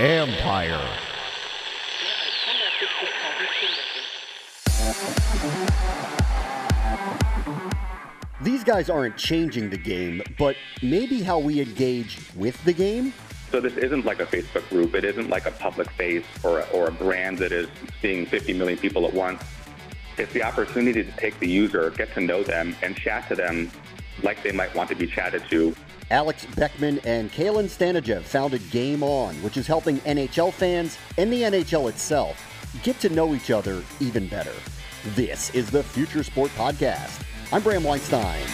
Empire. These guys aren't changing the game, but maybe how we engage with the game. So this isn't like a Facebook group. It isn't like a public face or, or a brand that is seeing 50 million people at once. It's the opportunity to take the user, get to know them, and chat to them like they might want to be chatted to. Alex Beckman and Kalen Stanajev founded Game On, which is helping NHL fans and the NHL itself get to know each other even better. This is the Future Sport Podcast. I'm Bram Weinstein.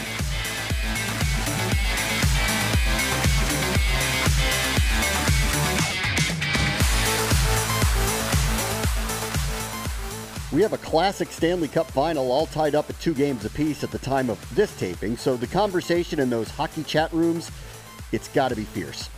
We have a classic Stanley Cup final all tied up at two games apiece at the time of this taping, so the conversation in those hockey chat rooms, it's got to be fierce.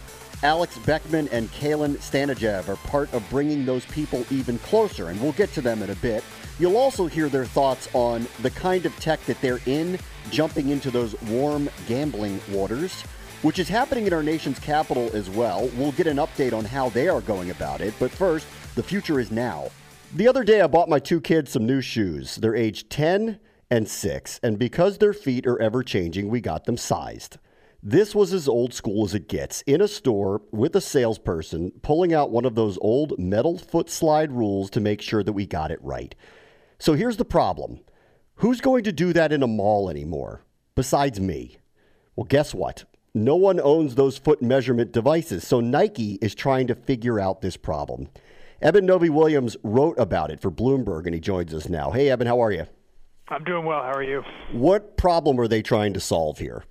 Alex Beckman and Kalen Stanajev are part of bringing those people even closer, and we'll get to them in a bit. You'll also hear their thoughts on the kind of tech that they're in, jumping into those warm gambling waters, which is happening in our nation's capital as well. We'll get an update on how they are going about it, but first, the future is now. The other day, I bought my two kids some new shoes. They're aged 10 and 6, and because their feet are ever changing, we got them sized. This was as old school as it gets in a store with a salesperson pulling out one of those old metal foot slide rules to make sure that we got it right. So here's the problem who's going to do that in a mall anymore besides me? Well, guess what? No one owns those foot measurement devices, so Nike is trying to figure out this problem. Eben Novy Williams wrote about it for Bloomberg, and he joins us now. Hey, Eben, how are you? I'm doing well. How are you? What problem are they trying to solve here?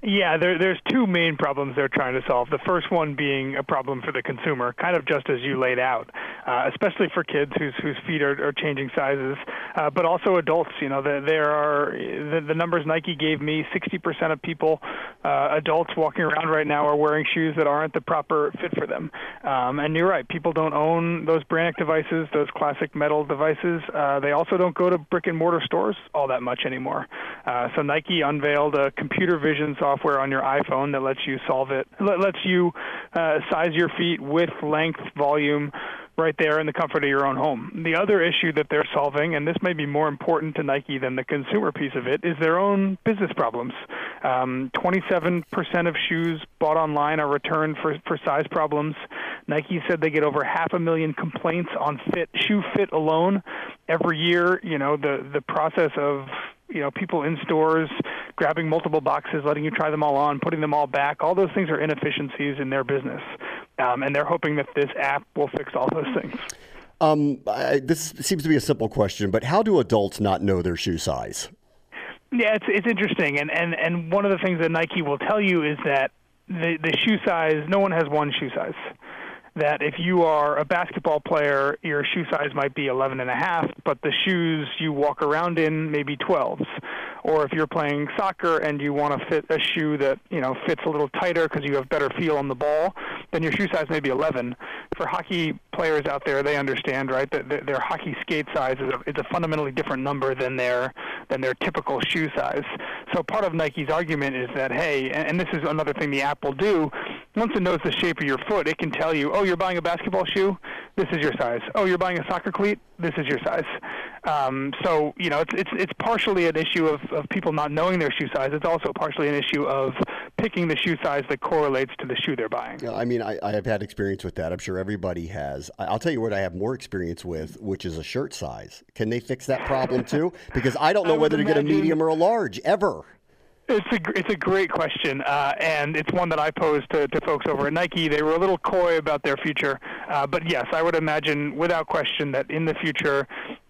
Yeah, there, there's two main problems they're trying to solve. The first one being a problem for the consumer, kind of just as you laid out, uh, especially for kids whose whose feet are, are changing sizes, uh, but also adults. You know, the, there are the, the numbers Nike gave me: 60% of people, uh, adults walking around right now, are wearing shoes that aren't the proper fit for them. Um, and you're right, people don't own those Brannock devices, those classic metal devices. Uh, they also don't go to brick and mortar stores all that much anymore. Uh, so Nike unveiled a computer vision software on your iPhone that lets you solve it, lets you uh, size your feet with length, volume, right there in the comfort of your own home. The other issue that they're solving, and this may be more important to Nike than the consumer piece of it, is their own business problems. Um, 27% of shoes bought online are returned for, for size problems. Nike said they get over half a million complaints on fit, shoe fit alone every year. You know, the, the process of you know people in stores grabbing multiple boxes letting you try them all on putting them all back all those things are inefficiencies in their business. Um, and they're hoping that this app will fix all those things. Um, I, this seems to be a simple question but how do adults not know their shoe size? Yeah it's it's interesting. And and and one of the things that Nike will tell you is that the the shoe size no one has one shoe size that if you are a basketball player, your shoe size might be 11 and a half, but the shoes you walk around in may be 12s. Or if you're playing soccer and you want to fit a shoe that you know fits a little tighter because you have better feel on the ball, then your shoe size may be 11. For hockey players out there, they understand right that their hockey skate size is a, a fundamentally different number than their than their typical shoe size. So part of Nike's argument is that hey, and this is another thing the app will do. Once it knows the shape of your foot, it can tell you, oh, you're buying a basketball shoe, this is your size. Oh, you're buying a soccer cleat, this is your size. Um, so you know, it's it's it's partially an issue of, of people not knowing their shoe size. It's also partially an issue of picking the shoe size that correlates to the shoe they're buying. Yeah, I mean, I, I have had experience with that. I'm sure everybody has. I'll tell you what I have more experience with, which is a shirt size. Can they fix that problem too? Because I don't know I whether to get a medium or a large ever. It's a it's a great question, uh, and it's one that I posed to, to folks over at Nike. They were a little coy about their future, uh, but yes, I would imagine without question that in the future,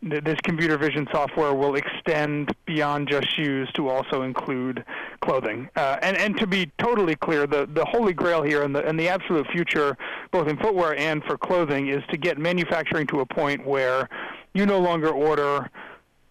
th- this computer vision software will extend beyond just shoes to also include clothing. Uh, and and to be totally clear, the the holy grail here and the and the absolute future, both in footwear and for clothing, is to get manufacturing to a point where you no longer order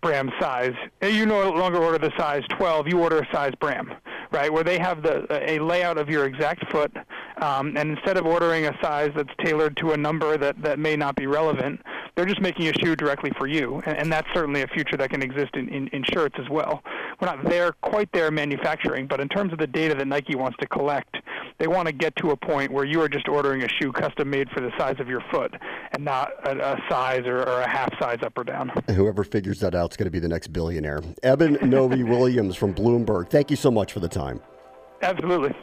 Bram size. You no longer order the size 12, you order a size Bram, right? Where they have the a layout of your exact foot, um, and instead of ordering a size that's tailored to a number that, that may not be relevant, they're just making a shoe directly for you. And, and that's certainly a future that can exist in, in, in shirts as well. We're not there quite there manufacturing, but in terms of the data that Nike wants to collect, they want to get to a point where you are just ordering a shoe custom made for the size of your foot and not a, a size or, or, a half size up or down. Whoever figures that out is going to be the next billionaire. Eben Novy-Williams from Bloomberg, thank you so much for the time. Absolutely.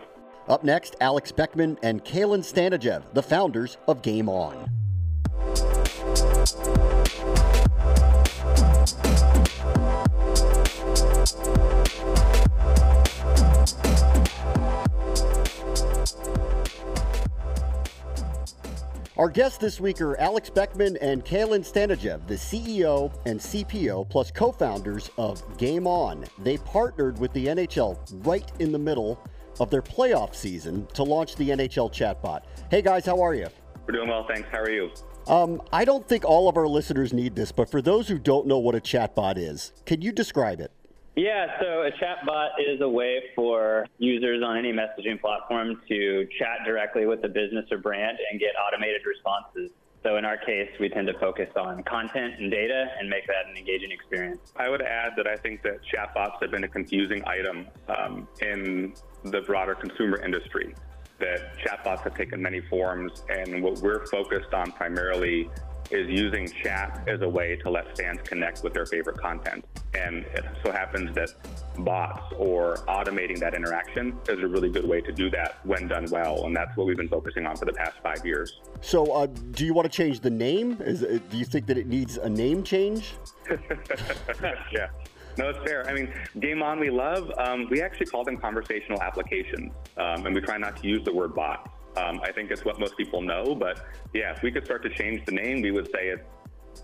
Up next, Alex Beckman and Kalen Stanajev, the founders of Game On. Our guests this week are Alex Beckman and Kalen Stanajev, the CEO and CPO plus co-founders of Game On. They partnered with the NHL right in the middle of their playoff season to launch the NHL chatbot. Hey guys, how are you? We're doing well, thanks. How are you? Um, I don't think all of our listeners need this, but for those who don't know what a chatbot is, can you describe it? Yeah, so a chatbot is a way for users on any messaging platform to chat directly with the business or brand and get automated responses. So in our case, we tend to focus on content and data and make that an engaging experience. I would add that I think that chatbots have been a confusing item um, in the broader consumer industry. That chatbots have taken many forms, and what we're focused on primarily is using chat as a way to let fans connect with their favorite content. And it so happens that bots or automating that interaction is a really good way to do that when done well. And that's what we've been focusing on for the past five years. So, uh, do you want to change the name? Is it, do you think that it needs a name change? yeah. No, it's fair. I mean, Game On we love. Um, we actually call them conversational applications, um, and we try not to use the word bot. Um, I think it's what most people know, but yeah, if we could start to change the name, we would say it's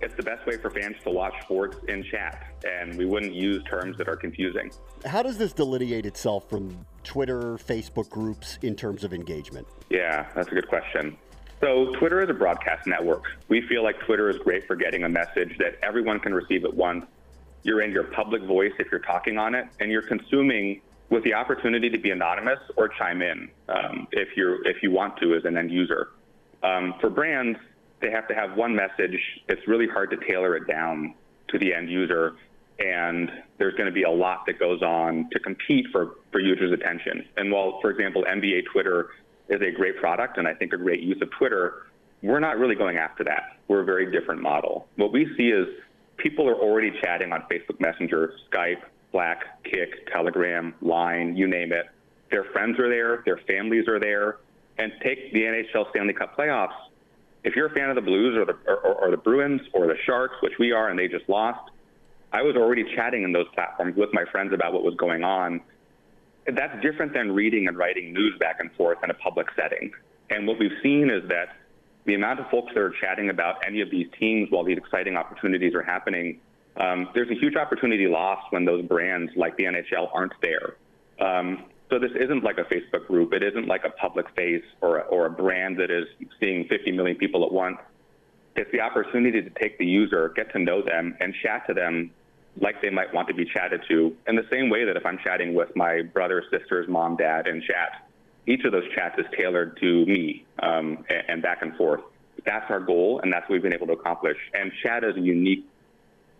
it's the best way for fans to watch sports in chat, and we wouldn't use terms that are confusing. How does this delineate itself from Twitter, Facebook groups in terms of engagement? Yeah, that's a good question. So, Twitter is a broadcast network. We feel like Twitter is great for getting a message that everyone can receive at once. You're in your public voice if you're talking on it, and you're consuming with the opportunity to be anonymous or chime in um, if you if you want to as an end user. Um, for brands, they have to have one message. It's really hard to tailor it down to the end user, and there's going to be a lot that goes on to compete for for users' attention. And while, for example, NBA Twitter is a great product and I think a great use of Twitter, we're not really going after that. We're a very different model. What we see is people are already chatting on Facebook Messenger, Skype, Slack, Kik, Telegram, Line, you name it. Their friends are there, their families are there. And take the NHL Stanley Cup playoffs. If you're a fan of the Blues or the, or, or the Bruins or the Sharks, which we are, and they just lost, I was already chatting in those platforms with my friends about what was going on. That's different than reading and writing news back and forth in a public setting. And what we've seen is that the amount of folks that are chatting about any of these teams while these exciting opportunities are happening um, there's a huge opportunity lost when those brands like the NHL aren't there. Um, so this isn't like a Facebook group. It isn't like a public face or, or a brand that is seeing 50 million people at once. It's the opportunity to take the user, get to know them, and chat to them like they might want to be chatted to in the same way that if I'm chatting with my brother, sisters, mom, dad in chat, each of those chats is tailored to me um, and, and back and forth. That's our goal, and that's what we've been able to accomplish. And chat is a unique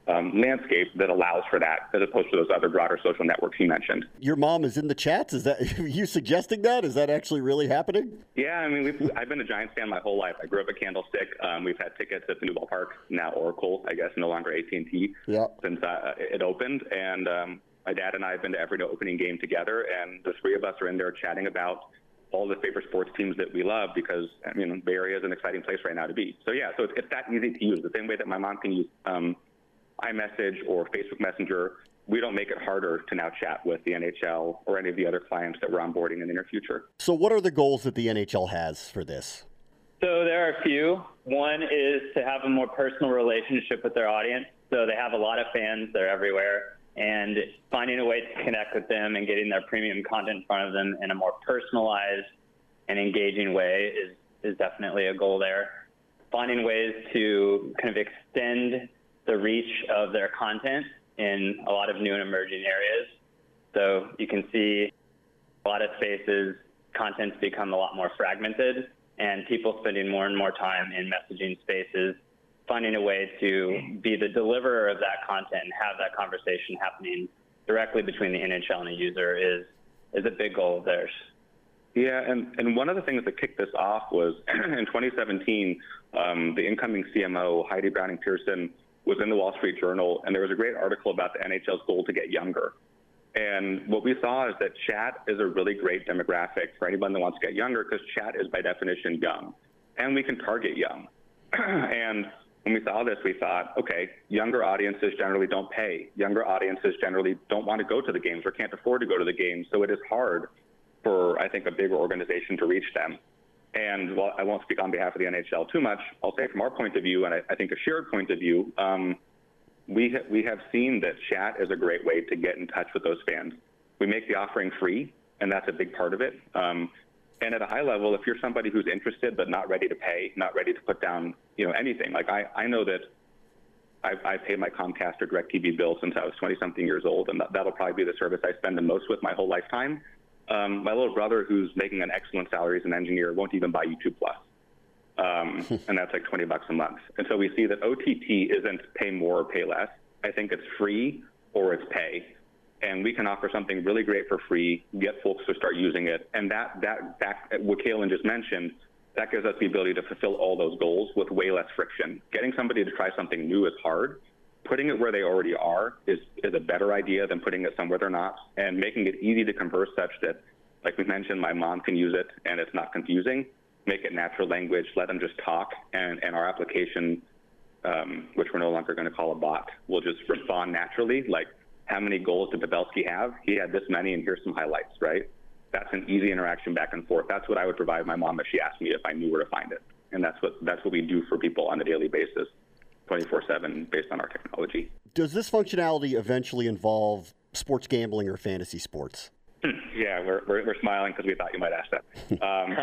um, landscape that allows for that, as opposed to those other broader social networks you mentioned. Your mom is in the chats. Is that you suggesting that? Is that actually really happening? Yeah, I mean, I've been a Giants fan my whole life. I grew up at Candlestick. Um, we've had tickets at the new ballpark, now Oracle, I guess, no longer AT and T, yeah. since uh, it opened. And um, my dad and I have been to every opening game together, and the three of us are in there chatting about all the favorite sports teams that we love because I mean Bay Area is an exciting place right now to be. So yeah, so it's, it's that easy to use. The same way that my mom can use um, iMessage or Facebook Messenger, we don't make it harder to now chat with the NHL or any of the other clients that we're onboarding in the near future. So, what are the goals that the NHL has for this? So, there are a few. One is to have a more personal relationship with their audience. So, they have a lot of fans, they're everywhere. And finding a way to connect with them and getting their premium content in front of them in a more personalized and engaging way is, is definitely a goal there. Finding ways to kind of extend the reach of their content in a lot of new and emerging areas. So you can see a lot of spaces, content's become a lot more fragmented, and people spending more and more time in messaging spaces, finding a way to be the deliverer of that content and have that conversation happening directly between the NHL and the user is is a big goal of theirs. Yeah, and, and one of the things that kicked this off was in 2017, um, the incoming CMO, Heidi Browning Pearson, was in the Wall Street Journal, and there was a great article about the NHL's goal to get younger. And what we saw is that chat is a really great demographic for anyone that wants to get younger because chat is by definition young. And we can target young. and when we saw this, we thought, okay, younger audiences generally don't pay. Younger audiences generally don't want to go to the games or can't afford to go to the games. So it is hard for, I think, a bigger organization to reach them. And while I won't speak on behalf of the NHL too much, I'll say from our point of view, and I, I think a shared point of view, um, we, ha- we have seen that chat is a great way to get in touch with those fans. We make the offering free, and that's a big part of it. Um, and at a high level, if you're somebody who's interested but not ready to pay, not ready to put down, you know, anything, like I, I know that I've, I've paid my Comcast or DirecTV bill since I was 20 something years old, and that, that'll probably be the service I spend the most with my whole lifetime. Um, my little brother, who's making an excellent salary as an engineer, won't even buy YouTube Plus, um, and that's like 20 bucks a month. And so we see that OTT isn't pay more or pay less. I think it's free or it's pay and we can offer something really great for free, get folks to start using it, and that that that what Kalen just mentioned, that gives us the ability to fulfill all those goals with way less friction. Getting somebody to try something new is hard. Putting it where they already are is is a better idea than putting it somewhere they're not, and making it easy to converse such that, like we mentioned, my mom can use it and it's not confusing. Make it natural language. Let them just talk, and and our application. Um, which we're no longer going to call a bot, will just respond naturally. Like how many goals did Pavelski have? He had this many, and here's some highlights, right? That's an easy interaction back and forth. That's what I would provide my mom if she asked me if I knew where to find it. And that's what that's what we do for people on a daily basis, 24/7, based on our technology. Does this functionality eventually involve sports gambling or fantasy sports? yeah, we're, we're, we're smiling because we thought you might ask that. Um,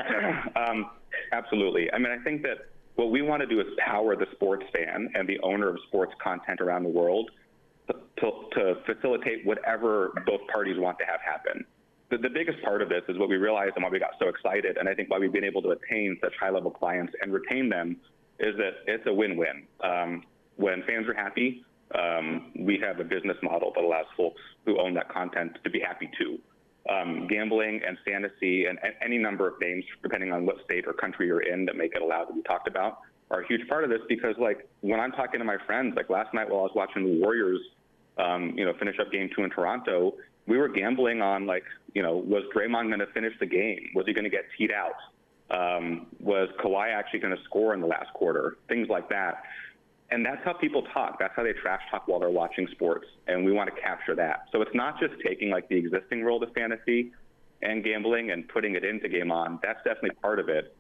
um, absolutely. I mean, I think that what we want to do is power the sports fan and the owner of sports content around the world to, to facilitate whatever both parties want to have happen. The, the, biggest part of this is what we realized and why we got so excited, and I think why we've been able to attain such high level clients and retain them is that it's a win win. Um, when fans are happy, um, we have a business model that allows folks who own that content to be happy too. Um, gambling and fantasy and, and, any number of names, depending on what state or country you're in, that make it allowed to be talked about, are a huge part of this because, like, when I'm talking to my friends, like last night while I was watching the Warriors um, you know, finish up game two in Toronto, we were gambling on like, you know, was Draymond going to finish the game? Was he going to get teed out? Um, was Kawhi actually going to score in the last quarter? Things like that. And that's how people talk. That's how they trash talk while they're watching sports. And we want to capture that. So it's not just taking like the existing world of fantasy and gambling and putting it into Game On. That's definitely part of it.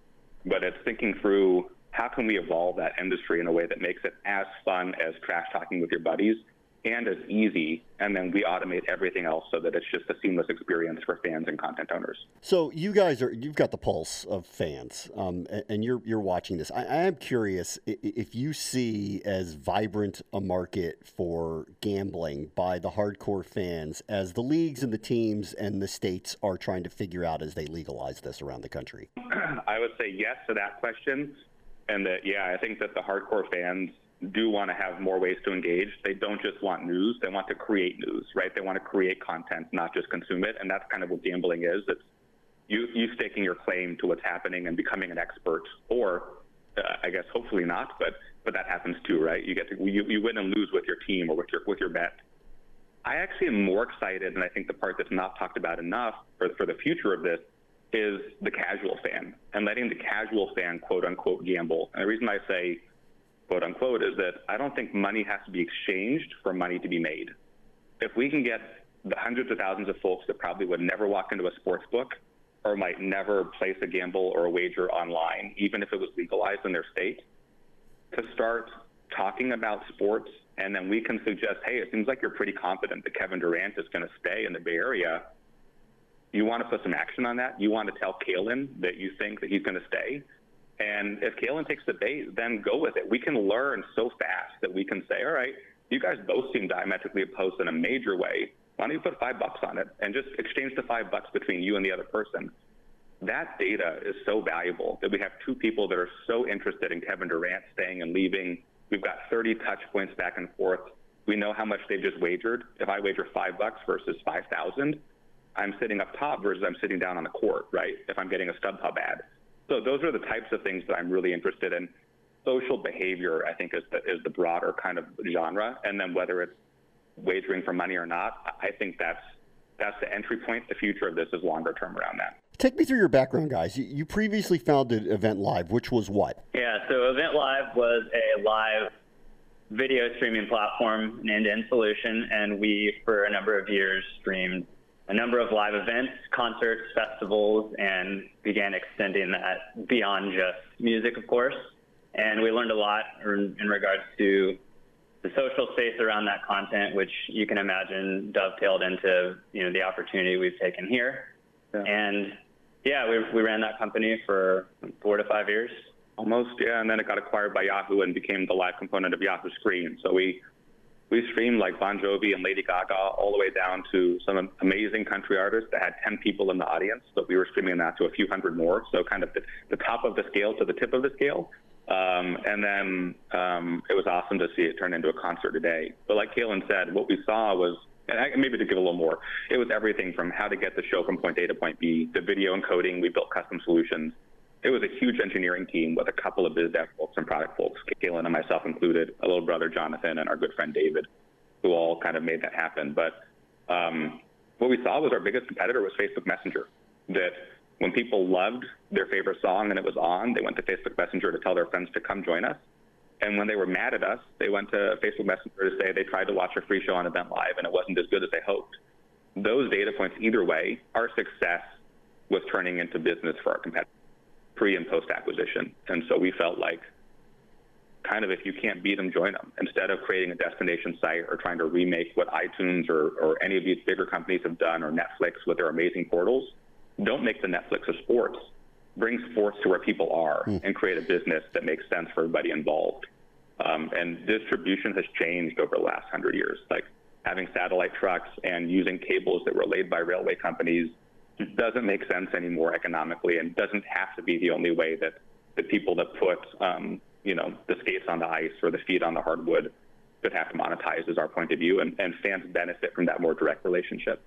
But it's thinking through how can we evolve that industry in a way that makes it as fun as trash talking with your buddies and as easy, and then we automate everything else so that it's just a seamless experience for fans and content owners. So you guys are you've got the pulse of fans, um, and you're you're watching this. I, I am curious if you see as vibrant a market for gambling by the hardcore fans as the leagues and the teams and the states are trying to figure out as they legalize this around the country. I would say yes to that question, and that yeah, I think that the hardcore fans do want to have more ways to engage. They don't just want news; they want to create news, right? They want to create content, not just consume it. And that's kind of what gambling is. It's you you staking your claim to what's happening and becoming an expert, or uh, I guess hopefully not, but but that happens too, right? You get to you, you win and lose with your team or with your with your bet. I actually am more excited, and I think the part that's not talked about enough for for the future of this is the casual fan and letting the casual fan quote unquote gamble. And the reason I say quote unquote, is that I don't think money has to be exchanged for money to be made. If we can get the hundreds of thousands of folks that probably would never walk into a sports book or might never place a gamble or a wager online, even if it was legalized in their state, to start talking about sports, and then we can suggest, hey, it seems like you're pretty confident that Kevin Durant is going to stay in the Bay Area. You want to put some action on that? You want to tell Kalen that you think that he's going to stay? And if Kalen takes the bait, then go with it. We can learn so fast that we can say, all right, you guys both seem diametrically opposed in a major way. Why don't you put five bucks on it and just exchange the five bucks between you and the other person? That data is so valuable that we have two people that are so interested in Kevin Durant staying and leaving. We've got 30 touch points back and forth. We know how much they've just wagered. If I wager five bucks versus 5,000, I'm sitting up top versus I'm sitting down on the court, right? If I'm getting a StubHub ad. So those are the types of things that I'm really interested in. Social behavior, I think, is the, is the broader kind of genre, and then whether it's wagering for money or not, I think that's that's the entry point. The future of this is longer term around that. Take me through your background, guys. You previously founded Event Live, which was what? Yeah, so Event Live was a live video streaming platform, an end-to-end solution, and we, for a number of years, streamed a number of live events, concerts, festivals, and began extending that beyond just music, of course. And we learned a lot in, in regards to the social space around that content, which you can imagine dovetailed into you know the opportunity we've taken here. Yeah. And yeah, we, we ran that company for four to five years. Almost, yeah, and then it got acquired by Yahoo and became the live component of Yahoo Screen. So we we streamed like Bon Jovi and Lady Gaga all the way down to some amazing country artists that had 10 people in the audience, but we were streaming that to a few hundred more. So kind of the, the top of the scale to the tip of the scale. Um, and then um, it was awesome to see it turn into a concert today. But like Kalen said, what we saw was, and maybe to give a little more, it was everything from how to get the show from point A to point B, the video encoding, we built custom solutions. It was a huge engineering team with a couple of biz dev folks and product folks, Kalen and myself included, a little brother Jonathan and our good friend David, who all kind of made that happen. But um, what we saw was our biggest competitor was Facebook Messenger. That when people loved their favorite song and it was on, they went to Facebook Messenger to tell their friends to come join us. And when they were mad at us, they went to Facebook Messenger to say they tried to watch a free show on Event Live and it wasn't as good as they hoped. Those data points, either way, our success was turning into business for our competitors, pre and post acquisition. And so we felt like, kind of, if you can't beat them, join them. Instead of creating a destination site or trying to remake what iTunes or, or any of these bigger companies have done or Netflix with their amazing portals, don't make the Netflix of sports. Bring sports to where people are mm. and create a business that makes sense for everybody involved. Um, and distribution has changed over the last hundred years. Like having satellite trucks and using cables that were laid by railway companies doesn't make sense anymore economically and doesn't have to be the only way that the people that put um, you know the skates on the ice or the feet on the hardwood could have to monetize is our point of view and, and fans benefit from that more direct relationship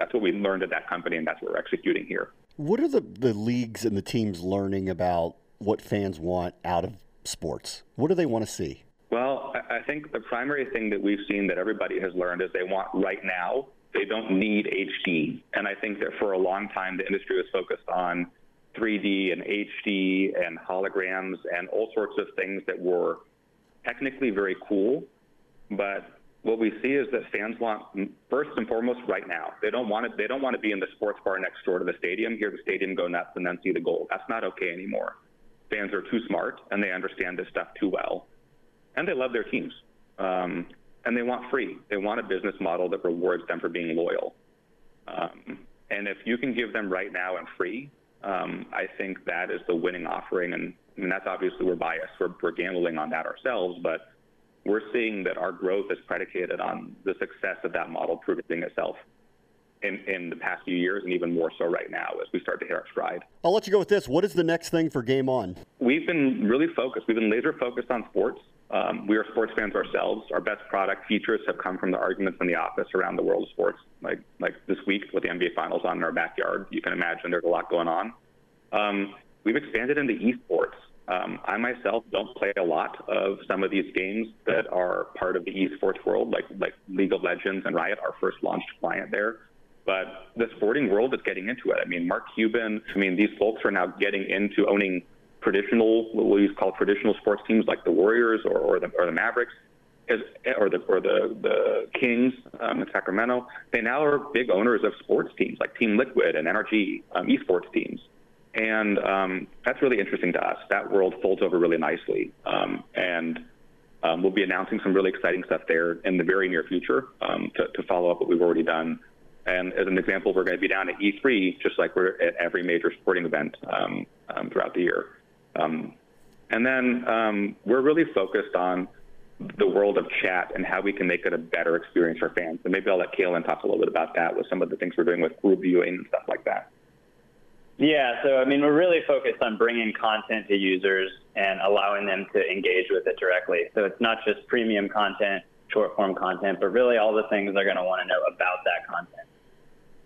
that's what we learned at that company, and that's what we're executing here. What are the, the leagues and the teams learning about what fans want out of sports? What do they want to see? Well, I think the primary thing that we've seen that everybody has learned is they want right now. They don't need HD. And I think that for a long time, the industry was focused on 3D and HD and holograms and all sorts of things that were technically very cool, but what we see is that fans want first and foremost right now. They don't want to. They don't want to be in the sports bar next door to the stadium, hear the stadium go nuts, and then see the goal. That's not okay anymore. Fans are too smart and they understand this stuff too well, and they love their teams. Um, and they want free. They want a business model that rewards them for being loyal. Um, and if you can give them right now and free, um, I think that is the winning offering. And, and that's obviously we're biased. We're, we're gambling on that ourselves, but we're seeing that our growth is predicated on the success of that model proving itself in, in the past few years and even more so right now as we start to hit our stride. I'll let you go with this. What is the next thing for Game On? We've been really focused. We've been laser focused on sports. Um, we are sports fans ourselves. Our best product features have come from the arguments in the office around the world of sports. Like like this week with the NBA Finals on in our backyard, you can imagine there's a lot going on. Um, we've expanded into esports. Um, I myself don't play a lot of some of these games that are part of the esports world, like like League of Legends and Riot, our first launched client there. But the sporting world is getting into it. I mean, Mark Cuban. I mean, these folks are now getting into owning traditional, what we call traditional sports teams, like the Warriors or, or the or the Mavericks, as, or the or the the Kings um, in Sacramento. They now are big owners of sports teams like Team Liquid and NRG um, esports teams. And um, that's really interesting to us. That world folds over really nicely. Um, and um, we'll be announcing some really exciting stuff there in the very near future um, to, to, follow up what we've already done. And as an example, we're going to be down at E3, just like we're at every major sporting event um, um, throughout the year. Um, and then um, we're really focused on the world of chat and how we can make it a better experience for fans. And maybe I'll let Kalen talk a little bit about that with some of the things we're doing with group viewing and stuff like that. Yeah, so I mean, we're really focused on bringing content to users and allowing them to engage with it directly. So it's not just premium content, short form content, but really all the things they're going to want to know about that content.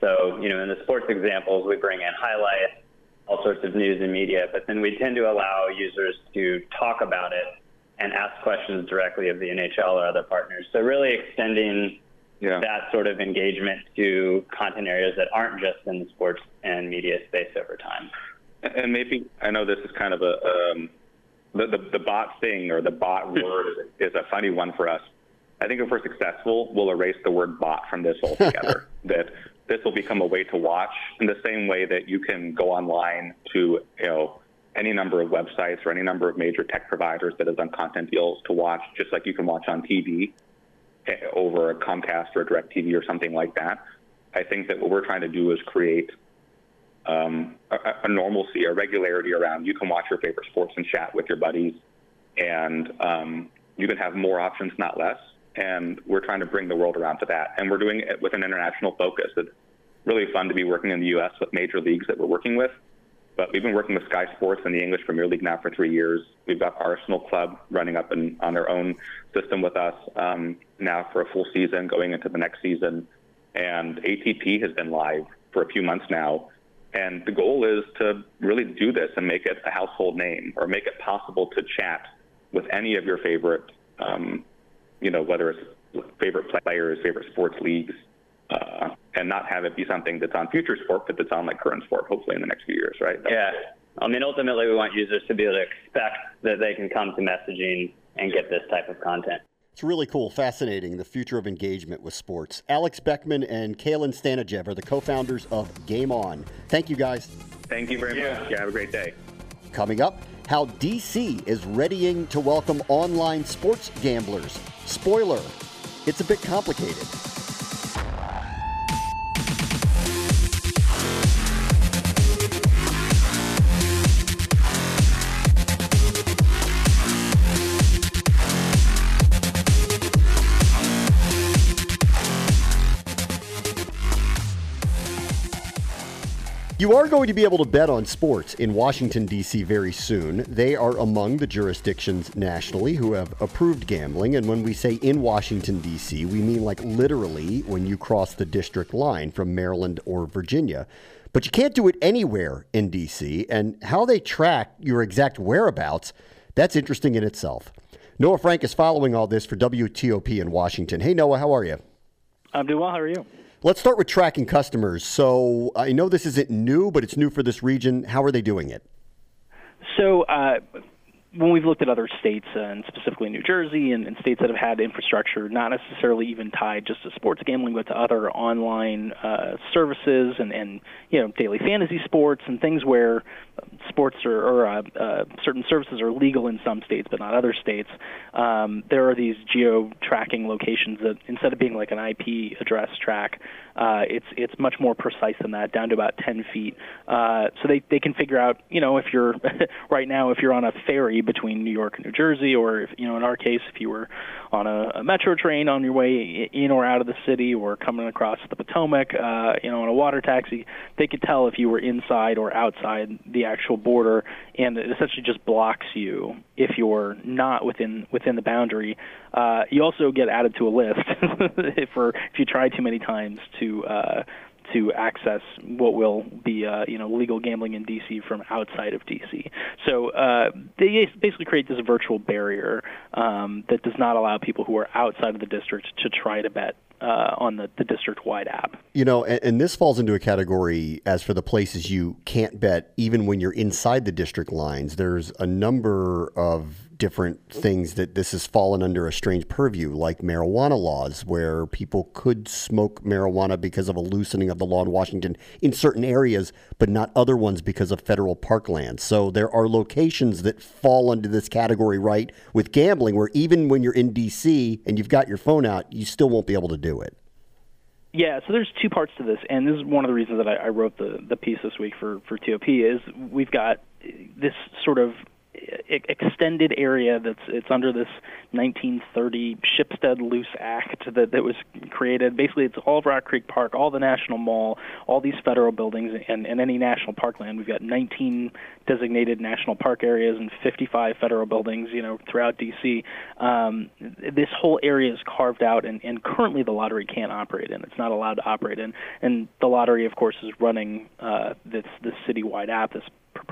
So, you know, in the sports examples, we bring in highlights, all sorts of news and media, but then we tend to allow users to talk about it and ask questions directly of the NHL or other partners. So, really extending yeah. that sort of engagement to content areas that aren't just in the sports and media space over time. And maybe I know this is kind of a um, the, the, the bot thing or the bot word is, is a funny one for us. I think if we're successful, we'll erase the word bot from this altogether. that this will become a way to watch in the same way that you can go online to you know any number of websites or any number of major tech providers that have done content deals to watch, just like you can watch on TV eh, over a Comcast or a DirecTV or something like that. I think that what we're trying to do is create um, a, a, normalcy, a regularity around you can watch your favorite sports and chat with your buddies, and um, you can have more options, not less. And we're trying to bring the world around to that. And we're doing it with an international focus. It's really fun to be working in the U.S. with major leagues that we're working with. But we've been working with Sky Sports and the English Premier League now for three years. We've got Arsenal Club running up in, on their own system with us um, now for a full season, going into the next season. And ATP has been live for a few months now. And the goal is to really do this and make it a household name or make it possible to chat with any of your favorite, um, you know, whether it's favorite players, favorite sports leagues, uh, and not have it be something that's on future sport, but that's on like current sport, hopefully in the next few years, right? That's yeah. I mean, ultimately, we want users to be able to expect that they can come to messaging and get this type of content. It's really cool, fascinating, the future of engagement with sports. Alex Beckman and Kalen Stanajev are the co founders of Game On. Thank you, guys. Thank you very yeah. much. Yeah, have a great day. Coming up, how DC is readying to welcome online sports gamblers. Spoiler, it's a bit complicated. You are going to be able to bet on sports in Washington, D.C. very soon. They are among the jurisdictions nationally who have approved gambling. And when we say in Washington, D.C., we mean like literally when you cross the district line from Maryland or Virginia. But you can't do it anywhere in D.C. And how they track your exact whereabouts, that's interesting in itself. Noah Frank is following all this for WTOP in Washington. Hey, Noah, how are you? I'm doing well. How are you? Let's start with tracking customers. So I know this isn't new, but it's new for this region. How are they doing it? So uh, when we've looked at other states, uh, and specifically New Jersey and, and, states that have had infrastructure not necessarily even tied just to sports gambling, but to other online uh, services and, and you know daily fantasy sports and things where sports or, or uh, uh, certain services are legal in some states but not other states. Um, there are these geo tracking locations that instead of being like an IP address track, uh, it's it's much more precise than that, down to about 10 feet. Uh, so they they can figure out, you know, if you're right now if you're on a ferry between New York and New Jersey, or if you know, in our case, if you were on a, a metro train on your way in or out of the city, or coming across the Potomac, uh, you know, on a water taxi, they could tell if you were inside or outside the actual border, and it essentially just blocks you if you're not within within the boundary. Uh, you also get added to a list for if you try too many times to uh, to access what will be uh, you know legal gambling in DC from outside of DC. So uh, they basically create this virtual barrier um, that does not allow people who are outside of the district to try to bet uh, on the, the district wide app. You know, and, and, this falls into a category as for the places you can't bet, even when you're inside the district lines. There's a number of different things that this has fallen under a strange purview, like marijuana laws, where people could smoke marijuana because of a loosening of the law in Washington in certain areas, but not other ones because of federal parklands. So there are locations that fall under this category, right, with gambling, where even when you're in D.C. and you've got your phone out, you still won't be able to do it. Yeah, so there's two parts to this, and this is one of the reasons that I, I wrote the, the piece this week for, for TOP is we've got this sort of extended area that's it's under this 1930 Shipstead Luce Act that, that was created. Basically, it's all of Rock Creek Park, all the National Mall, all these federal buildings, and, and any national parkland. We've got 19 designated national park areas and 55 federal buildings, you know, throughout D.C. Um, this whole area is carved out, and, and currently the lottery can't operate in. It's not allowed to operate in, and the lottery, of course, is running uh, this this citywide app, this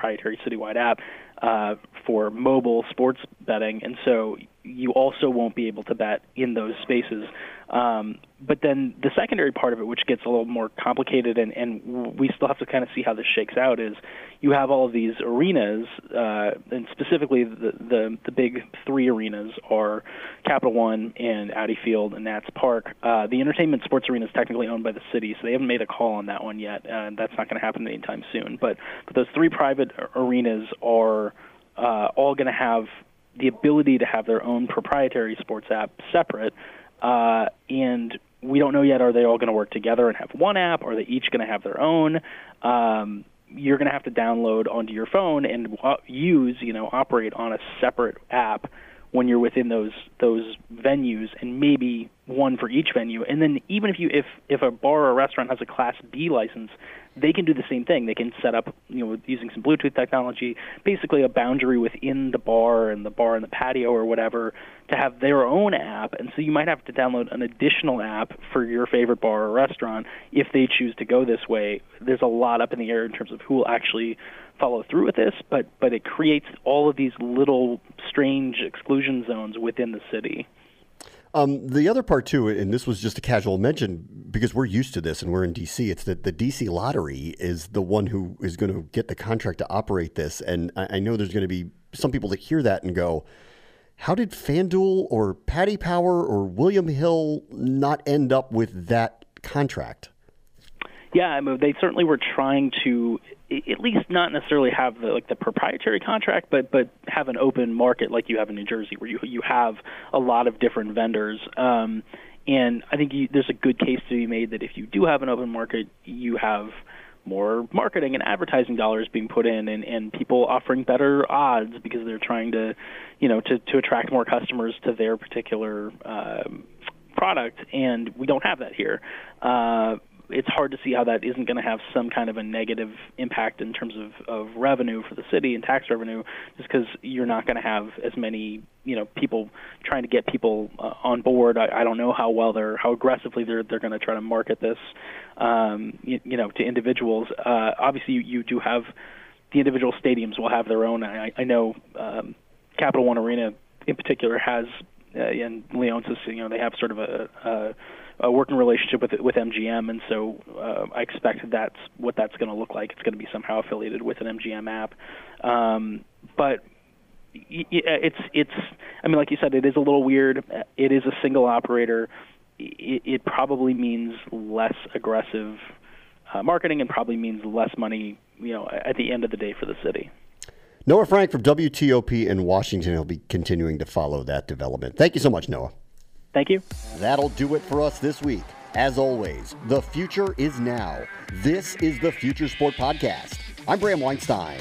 proprietary citywide app uh, for mobile sports betting, and so you also won't be able to bet in those spaces. Um, but then the secondary part of it, which gets a little more complicated, and, and we still have to kind of see how this shakes out, is you have all of these arenas, uh, and specifically the, the the big three arenas are Capital One and Audi Field and Nats Park. Uh, the entertainment sports arena is technically owned by the city, so they haven't made a call on that one yet, and that's not going to happen anytime soon. But but those three private arenas are uh, all going to have the ability to have their own proprietary sports app separate. Uh, and we don't know yet are they all going to work together and have one app? Or are they each going to have their own? Um, you're going to have to download onto your phone and use, you know, operate on a separate app when you're within those those venues, and maybe one for each venue. And then even if you if if a bar or a restaurant has a Class B license, they can do the same thing. They can set up, you know, using some Bluetooth technology, basically a boundary within the bar and the bar and the patio or whatever to have their own app. And so you might have to download an additional app for your favorite bar or restaurant if they choose to go this way. There's a lot up in the air in terms of who will actually follow through with this, but but it creates all of these little strange exclusion zones within the city. Um, the other part too, and this was just a casual mention because we're used to this and we're in DC. It's that the DC Lottery is the one who is going to get the contract to operate this, and I, I know there's going to be some people that hear that and go, "How did FanDuel or Paddy Power or William Hill not end up with that contract?" Yeah, I mean, they certainly were trying to at least not necessarily have the like the proprietary contract, but but have an open market like you have in New Jersey, where you you have a lot of different vendors. Um, and I think you, there's a good case to be made that if you do have an open market, you have more marketing and advertising dollars being put in and, and people offering better odds because they're trying to you know to, to attract more customers to their particular um, product and we don't have that here uh, it's hard to see how that isn't going to have some kind of a negative impact in terms of, of revenue for the city and tax revenue, just because you're not going to have as many you know people trying to get people uh, on board. I, I don't know how well they're how aggressively they're they're going to try to market this, um, you, you know, to individuals. Uh, obviously, you, you do have the individual stadiums will have their own. I, I know um, Capital One Arena in particular has, and Leonsis, you know, they have sort of a, a a working relationship with with MGM, and so uh, I expect that's what that's going to look like. It's going to be somehow affiliated with an MGM app, um, but it's it's. I mean, like you said, it is a little weird. It is a single operator. It, it probably means less aggressive uh, marketing, and probably means less money. You know, at the end of the day for the city. Noah Frank from WTOP in Washington will be continuing to follow that development. Thank you so much, Noah. Thank you. That'll do it for us this week. As always, the future is now. This is the Future Sport Podcast. I'm Bram Weinstein.